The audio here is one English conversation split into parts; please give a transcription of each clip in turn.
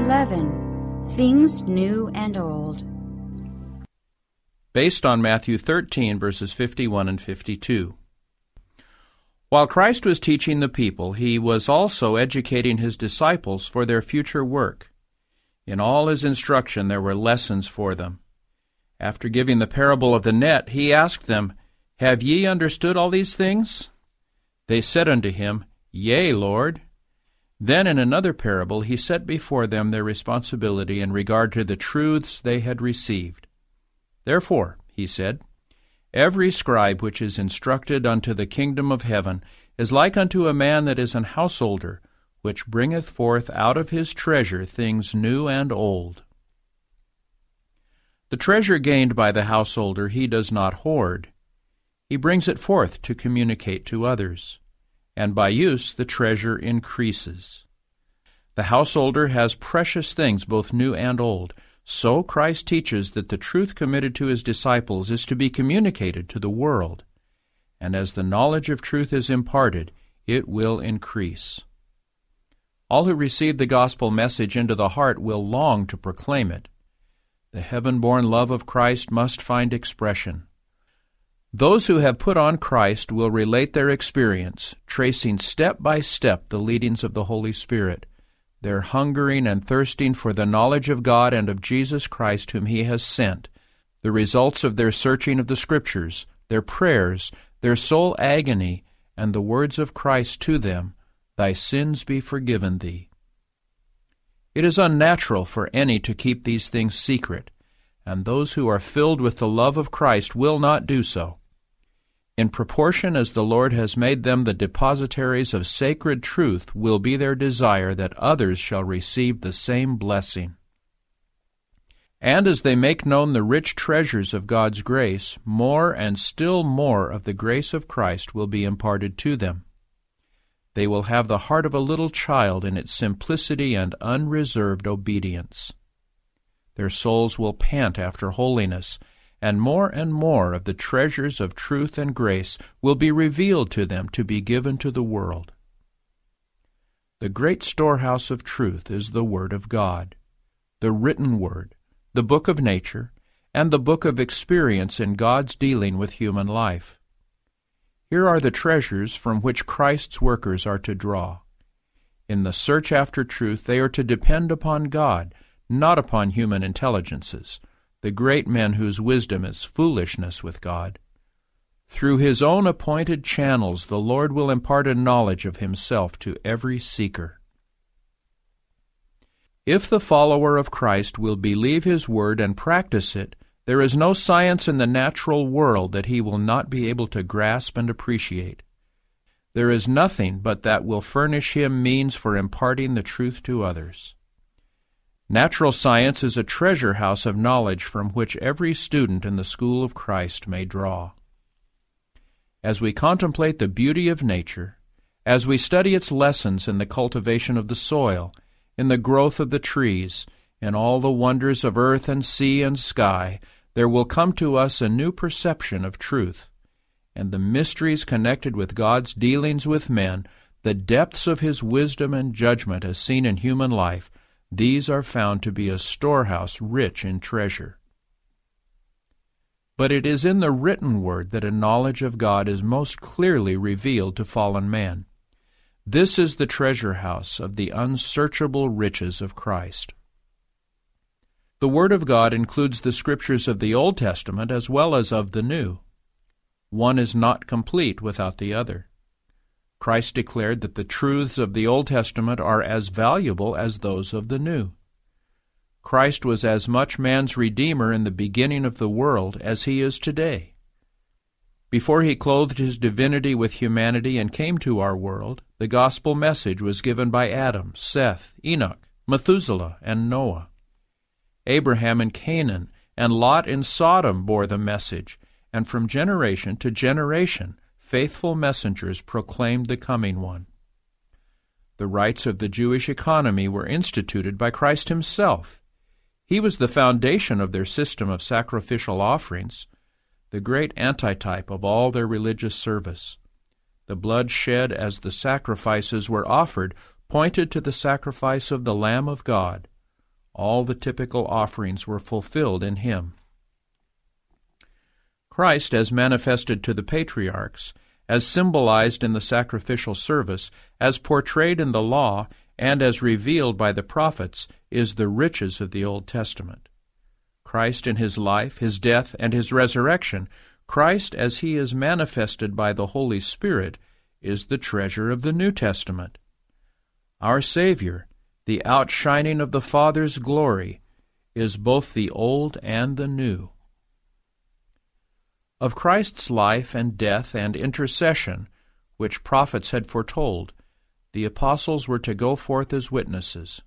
11 Things New and Old. Based on Matthew 13, verses 51 and 52. While Christ was teaching the people, he was also educating his disciples for their future work. In all his instruction, there were lessons for them. After giving the parable of the net, he asked them, Have ye understood all these things? They said unto him, Yea, Lord. Then in another parable he set before them their responsibility in regard to the truths they had received. Therefore, he said, Every scribe which is instructed unto the kingdom of heaven is like unto a man that is an householder, which bringeth forth out of his treasure things new and old. The treasure gained by the householder he does not hoard. He brings it forth to communicate to others, and by use the treasure increases. The householder has precious things both new and old, so Christ teaches that the truth committed to his disciples is to be communicated to the world, and as the knowledge of truth is imparted, it will increase. All who receive the gospel message into the heart will long to proclaim it. The heaven born love of Christ must find expression. Those who have put on Christ will relate their experience, tracing step by step the leadings of the Holy Spirit their hungering and thirsting for the knowledge of God and of Jesus Christ whom He has sent, the results of their searching of the Scriptures, their prayers, their soul agony, and the words of Christ to them, Thy sins be forgiven thee. It is unnatural for any to keep these things secret, and those who are filled with the love of Christ will not do so in proportion as the Lord has made them the depositaries of sacred truth, will be their desire that others shall receive the same blessing. And as they make known the rich treasures of God's grace, more and still more of the grace of Christ will be imparted to them. They will have the heart of a little child in its simplicity and unreserved obedience. Their souls will pant after holiness and more and more of the treasures of truth and grace will be revealed to them to be given to the world. The great storehouse of truth is the Word of God, the written Word, the book of nature, and the book of experience in God's dealing with human life. Here are the treasures from which Christ's workers are to draw. In the search after truth, they are to depend upon God, not upon human intelligences, the great men whose wisdom is foolishness with God. Through his own appointed channels, the Lord will impart a knowledge of himself to every seeker. If the follower of Christ will believe his word and practice it, there is no science in the natural world that he will not be able to grasp and appreciate. There is nothing but that will furnish him means for imparting the truth to others. Natural science is a treasure house of knowledge from which every student in the school of Christ may draw. As we contemplate the beauty of nature, as we study its lessons in the cultivation of the soil, in the growth of the trees, in all the wonders of earth and sea and sky, there will come to us a new perception of truth, and the mysteries connected with God's dealings with men, the depths of His wisdom and judgment as seen in human life, these are found to be a storehouse rich in treasure. But it is in the written word that a knowledge of God is most clearly revealed to fallen man. This is the treasure house of the unsearchable riches of Christ. The Word of God includes the Scriptures of the Old Testament as well as of the New. One is not complete without the other. Christ declared that the truths of the Old Testament are as valuable as those of the New. Christ was as much man's Redeemer in the beginning of the world as he is today. Before he clothed his divinity with humanity and came to our world, the gospel message was given by Adam, Seth, Enoch, Methuselah, and Noah. Abraham in Canaan and Lot in Sodom bore the message, and from generation to generation faithful messengers proclaimed the coming one. The rites of the Jewish economy were instituted by Christ himself. He was the foundation of their system of sacrificial offerings, the great antitype of all their religious service. The blood shed as the sacrifices were offered pointed to the sacrifice of the Lamb of God, All the typical offerings were fulfilled in him. Christ, as manifested to the patriarchs, as symbolized in the sacrificial service, as portrayed in the law, and as revealed by the prophets, is the riches of the Old Testament. Christ in his life, his death, and his resurrection, Christ as he is manifested by the Holy Spirit, is the treasure of the New Testament. Our Savior, the outshining of the Father's glory, is both the Old and the New. Of Christ's life and death and intercession, which prophets had foretold, the apostles were to go forth as witnesses.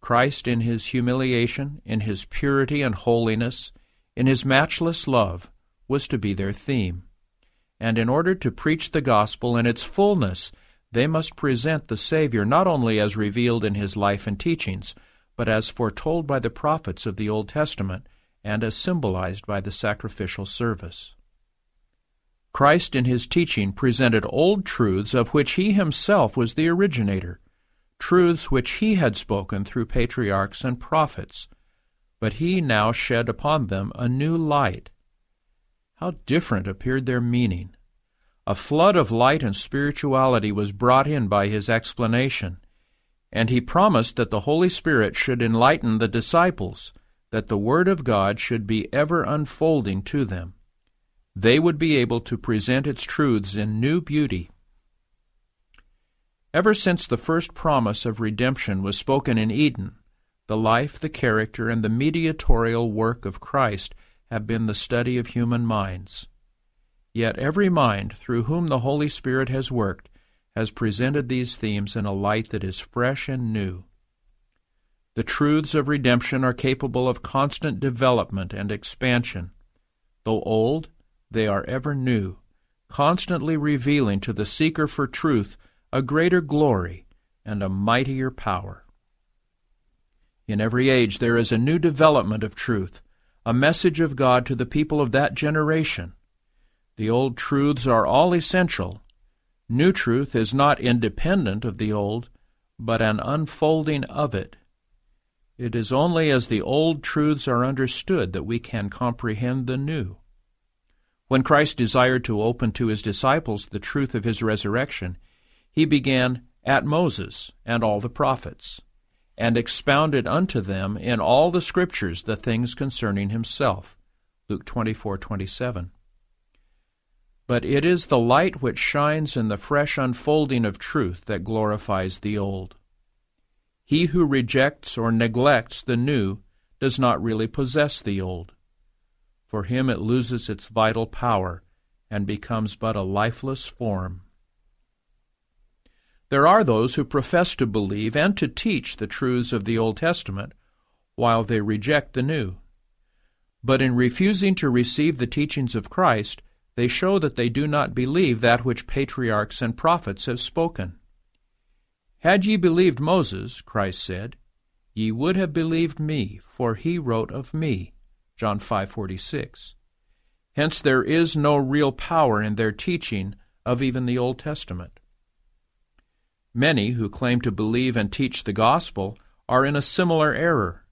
Christ in his humiliation, in his purity and holiness, in his matchless love, was to be their theme. And in order to preach the gospel in its fullness, they must present the Savior not only as revealed in his life and teachings, but as foretold by the prophets of the Old Testament and as symbolized by the sacrificial service. Christ in his teaching presented old truths of which he himself was the originator truths which he had spoken through patriarchs and prophets, but he now shed upon them a new light. How different appeared their meaning! A flood of light and spirituality was brought in by his explanation, and he promised that the Holy Spirit should enlighten the disciples, that the Word of God should be ever unfolding to them. They would be able to present its truths in new beauty Ever since the first promise of redemption was spoken in Eden, the life, the character, and the mediatorial work of Christ have been the study of human minds. Yet every mind through whom the Holy Spirit has worked has presented these themes in a light that is fresh and new. The truths of redemption are capable of constant development and expansion. Though old, they are ever new, constantly revealing to the seeker for truth a greater glory, and a mightier power. In every age there is a new development of truth, a message of God to the people of that generation. The old truths are all essential. New truth is not independent of the old, but an unfolding of it. It is only as the old truths are understood that we can comprehend the new. When Christ desired to open to his disciples the truth of his resurrection, he began at Moses and all the prophets, and expounded unto them in all the Scriptures the things concerning himself. Luke 24:27. But it is the light which shines in the fresh unfolding of truth that glorifies the old. He who rejects or neglects the new does not really possess the old. For him it loses its vital power and becomes but a lifeless form. There are those who profess to believe and to teach the truths of the Old Testament, while they reject the New. But in refusing to receive the teachings of Christ, they show that they do not believe that which patriarchs and prophets have spoken. Had ye believed Moses, Christ said, ye would have believed me, for he wrote of me. John 5:46. Hence there is no real power in their teaching of even the Old Testament. Many who claim to believe and teach the gospel are in a similar error.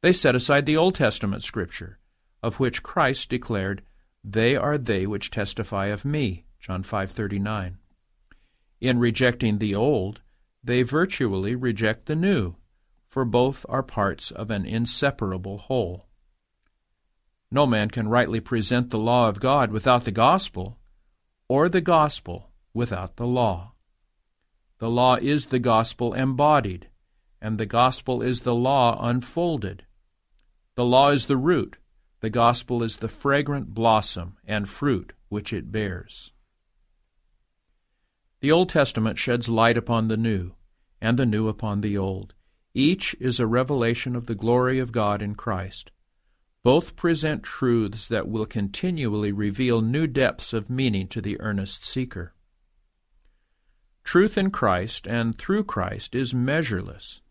They set aside the Old Testament scripture, of which Christ declared, "They are they which testify of me." John 5:39. In rejecting the old, they virtually reject the new, for both are parts of an inseparable whole. No man can rightly present the law of God without the gospel, or the gospel without the law. The law is the gospel embodied, and the gospel is the law unfolded. The law is the root, the gospel is the fragrant blossom and fruit which it bears. The Old Testament sheds light upon the New, and the New upon the Old. Each is a revelation of the glory of God in Christ. Both present truths that will continually reveal new depths of meaning to the earnest seeker. Truth in Christ and through Christ is measureless.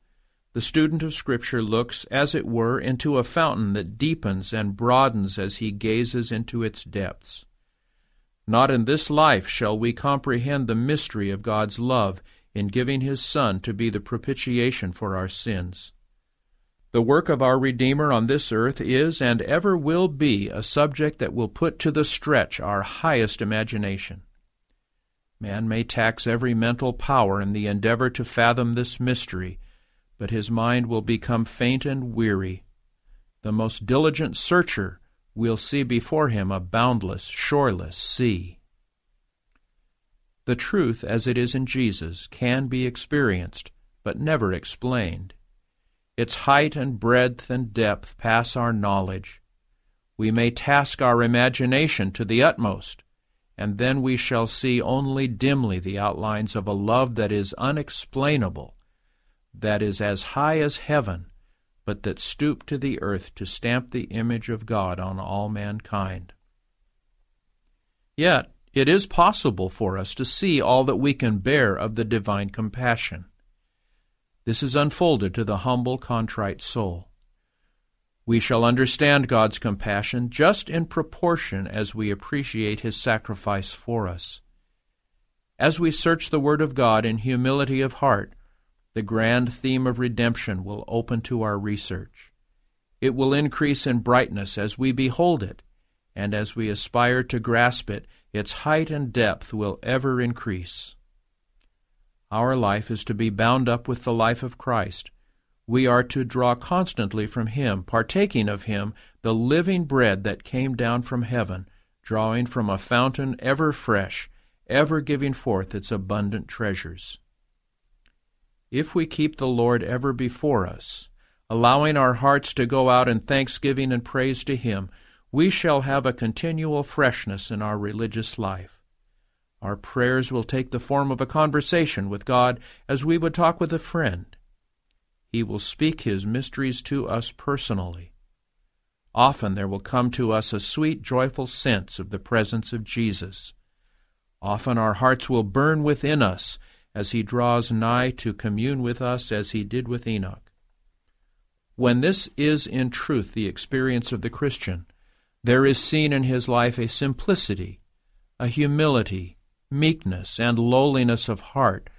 The student of Scripture looks, as it were, into a fountain that deepens and broadens as he gazes into its depths. Not in this life shall we comprehend the mystery of God's love in giving His Son to be the propitiation for our sins. The work of our Redeemer on this earth is and ever will be a subject that will put to the stretch our highest imagination. Man may tax every mental power in the endeavor to fathom this mystery, but his mind will become faint and weary. The most diligent searcher will see before him a boundless, shoreless sea. The truth as it is in Jesus can be experienced, but never explained. Its height and breadth and depth pass our knowledge. We may task our imagination to the utmost, and then we shall see only dimly the outlines of a love that is unexplainable, that is as high as heaven, but that stooped to the earth to stamp the image of God on all mankind. Yet it is possible for us to see all that we can bear of the divine compassion. This is unfolded to the humble, contrite soul. We shall understand God's compassion just in proportion as we appreciate His sacrifice for us. As we search the Word of God in humility of heart, the grand theme of redemption will open to our research. It will increase in brightness as we behold it, and as we aspire to grasp it, its height and depth will ever increase. Our life is to be bound up with the life of Christ. We are to draw constantly from Him, partaking of Him, the living bread that came down from heaven, drawing from a fountain ever fresh, ever giving forth its abundant treasures. If we keep the Lord ever before us, allowing our hearts to go out in thanksgiving and praise to Him, we shall have a continual freshness in our religious life. Our prayers will take the form of a conversation with God as we would talk with a friend. He will speak His mysteries to us personally. Often there will come to us a sweet, joyful sense of the presence of Jesus. Often our hearts will burn within us as He draws nigh to commune with us as He did with Enoch. When this is in truth the experience of the Christian, there is seen in his life a simplicity, a humility, meekness, and lowliness of heart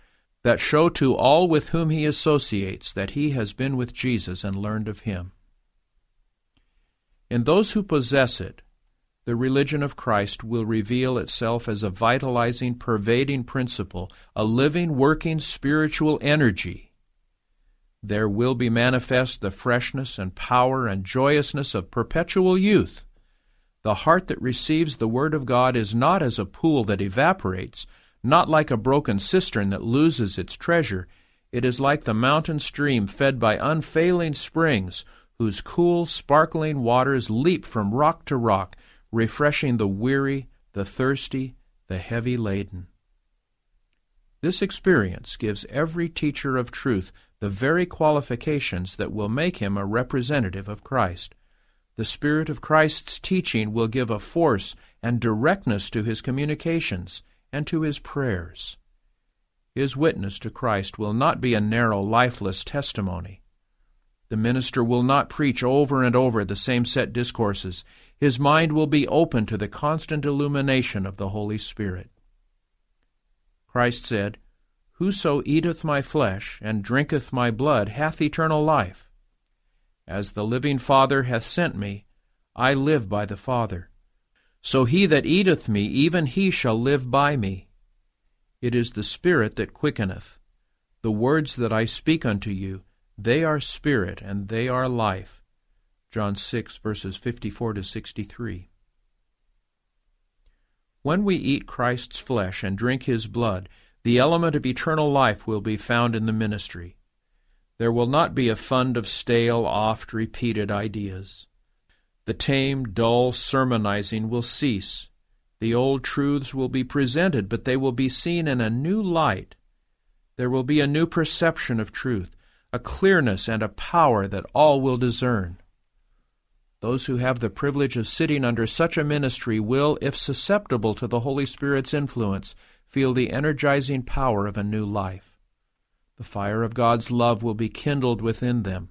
that show to all with whom he associates that he has been with Jesus and learned of him. In those who possess it, the religion of Christ will reveal itself as a vitalizing, pervading principle, a living, working spiritual energy. There will be manifest the freshness and power and joyousness of perpetual youth the heart that receives the Word of God is not as a pool that evaporates, not like a broken cistern that loses its treasure. It is like the mountain stream fed by unfailing springs, whose cool, sparkling waters leap from rock to rock, refreshing the weary, the thirsty, the heavy laden. This experience gives every teacher of truth the very qualifications that will make him a representative of Christ. The Spirit of Christ's teaching will give a force and directness to his communications and to his prayers. His witness to Christ will not be a narrow, lifeless testimony. The minister will not preach over and over the same set discourses. His mind will be open to the constant illumination of the Holy Spirit. Christ said, Whoso eateth my flesh and drinketh my blood hath eternal life, as the living Father hath sent me, I live by the Father. So he that eateth me, even he shall live by me. It is the Spirit that quickeneth. The words that I speak unto you, they are spirit and they are life. John 6, verses 54 to 63. When we eat Christ's flesh and drink his blood, the element of eternal life will be found in the ministry. There will not be a fund of stale, oft repeated ideas. The tame, dull sermonizing will cease. The old truths will be presented, but they will be seen in a new light. There will be a new perception of truth, a clearness and a power that all will discern. Those who have the privilege of sitting under such a ministry will, if susceptible to the Holy Spirit's influence, feel the energizing power of a new life. The fire of God's love will be kindled within them.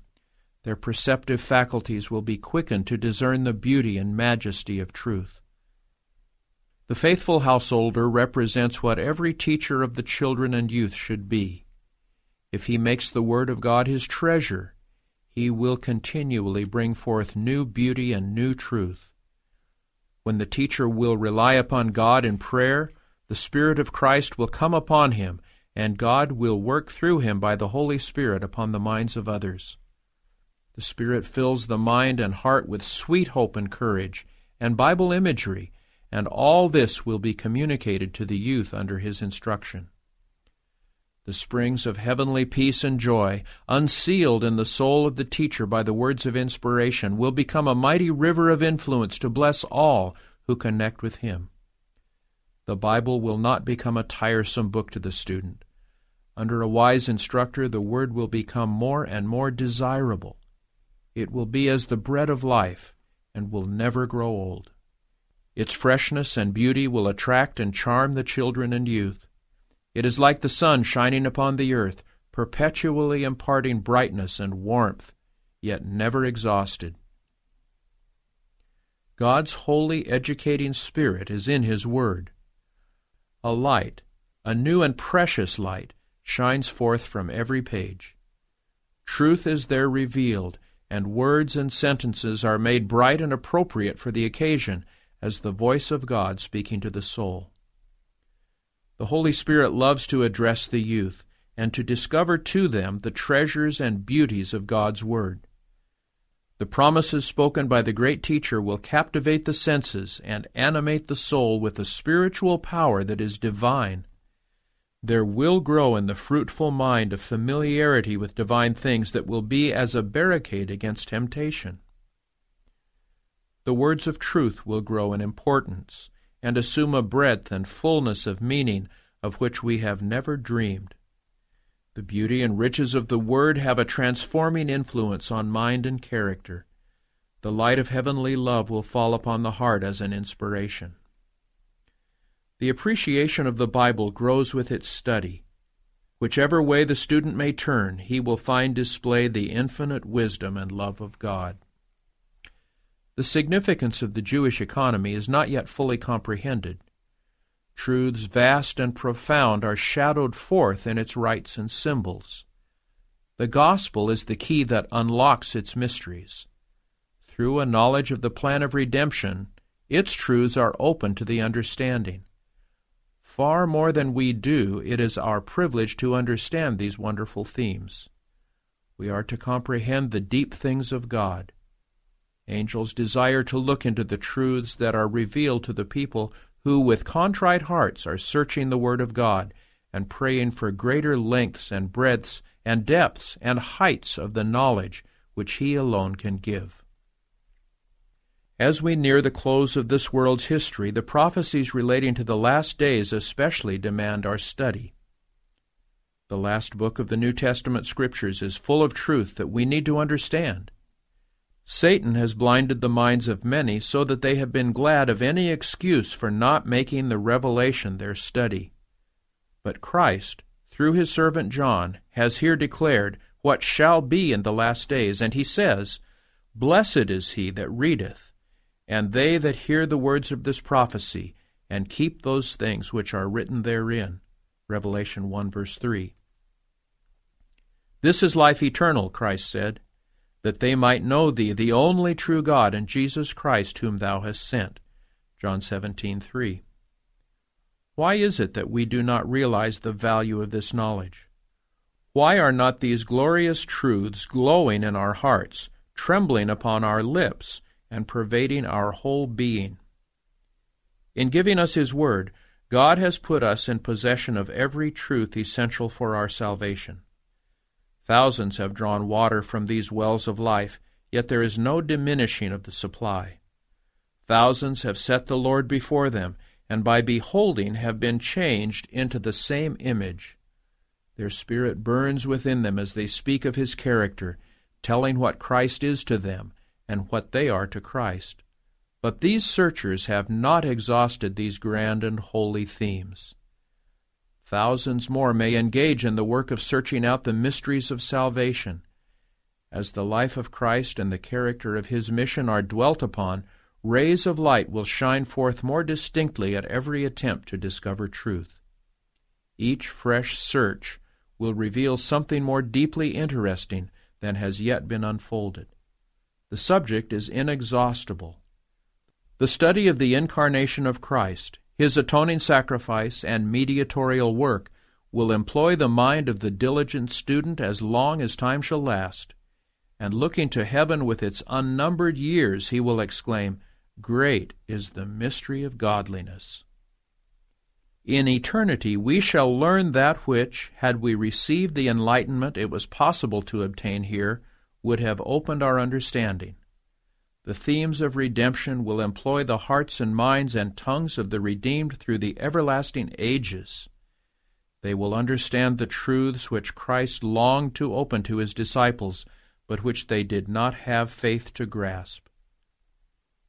Their perceptive faculties will be quickened to discern the beauty and majesty of truth. The faithful householder represents what every teacher of the children and youth should be. If he makes the Word of God his treasure, he will continually bring forth new beauty and new truth. When the teacher will rely upon God in prayer, the Spirit of Christ will come upon him, and God will work through him by the Holy Spirit upon the minds of others. The Spirit fills the mind and heart with sweet hope and courage, and Bible imagery, and all this will be communicated to the youth under his instruction. The springs of heavenly peace and joy, unsealed in the soul of the teacher by the words of inspiration, will become a mighty river of influence to bless all who connect with him. The Bible will not become a tiresome book to the student. Under a wise instructor, the Word will become more and more desirable. It will be as the bread of life and will never grow old. Its freshness and beauty will attract and charm the children and youth. It is like the sun shining upon the earth, perpetually imparting brightness and warmth, yet never exhausted. God's holy educating spirit is in His Word. A light, a new and precious light, shines forth from every page. Truth is there revealed, and words and sentences are made bright and appropriate for the occasion as the voice of God speaking to the soul. The Holy Spirit loves to address the youth and to discover to them the treasures and beauties of God's Word. The promises spoken by the great teacher will captivate the senses and animate the soul with a spiritual power that is divine. There will grow in the fruitful mind a familiarity with divine things that will be as a barricade against temptation. The words of truth will grow in importance and assume a breadth and fullness of meaning of which we have never dreamed. The beauty and riches of the Word have a transforming influence on mind and character. The light of heavenly love will fall upon the heart as an inspiration. The appreciation of the Bible grows with its study. Whichever way the student may turn, he will find displayed the infinite wisdom and love of God. The significance of the Jewish economy is not yet fully comprehended. Truths vast and profound are shadowed forth in its rites and symbols. The gospel is the key that unlocks its mysteries. Through a knowledge of the plan of redemption, its truths are open to the understanding. Far more than we do, it is our privilege to understand these wonderful themes. We are to comprehend the deep things of God. Angels desire to look into the truths that are revealed to the people who, with contrite hearts, are searching the Word of God and praying for greater lengths and breadths and depths and heights of the knowledge which He alone can give. As we near the close of this world's history, the prophecies relating to the last days especially demand our study. The last book of the New Testament Scriptures is full of truth that we need to understand. Satan has blinded the minds of many so that they have been glad of any excuse for not making the revelation their study. But Christ, through his servant John, has here declared what shall be in the last days, and he says, Blessed is he that readeth, and they that hear the words of this prophecy, and keep those things which are written therein. Revelation 1 verse 3. This is life eternal, Christ said, that they might know thee, the only true God, and Jesus Christ, whom thou hast sent. John 17:3. Why is it that we do not realize the value of this knowledge? Why are not these glorious truths glowing in our hearts, trembling upon our lips, and pervading our whole being? In giving us His Word, God has put us in possession of every truth essential for our salvation. Thousands have drawn water from these wells of life, yet there is no diminishing of the supply. Thousands have set the Lord before them, and by beholding have been changed into the same image. Their spirit burns within them as they speak of his character, telling what Christ is to them and what they are to Christ. But these searchers have not exhausted these grand and holy themes. Thousands more may engage in the work of searching out the mysteries of salvation. As the life of Christ and the character of his mission are dwelt upon, rays of light will shine forth more distinctly at every attempt to discover truth. Each fresh search will reveal something more deeply interesting than has yet been unfolded. The subject is inexhaustible. The study of the incarnation of Christ, his atoning sacrifice, and mediatorial work will employ the mind of the diligent student as long as time shall last. And looking to heaven with its unnumbered years, he will exclaim, Great is the mystery of godliness. In eternity we shall learn that which, had we received the enlightenment it was possible to obtain here, would have opened our understanding. The themes of redemption will employ the hearts and minds and tongues of the redeemed through the everlasting ages. They will understand the truths which Christ longed to open to his disciples, but which they did not have faith to grasp.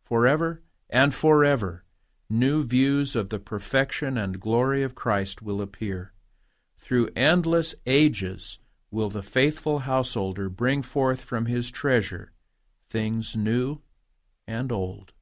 Forever and forever, new views of the perfection and glory of Christ will appear. Through endless ages will the faithful householder bring forth from his treasure things new and old.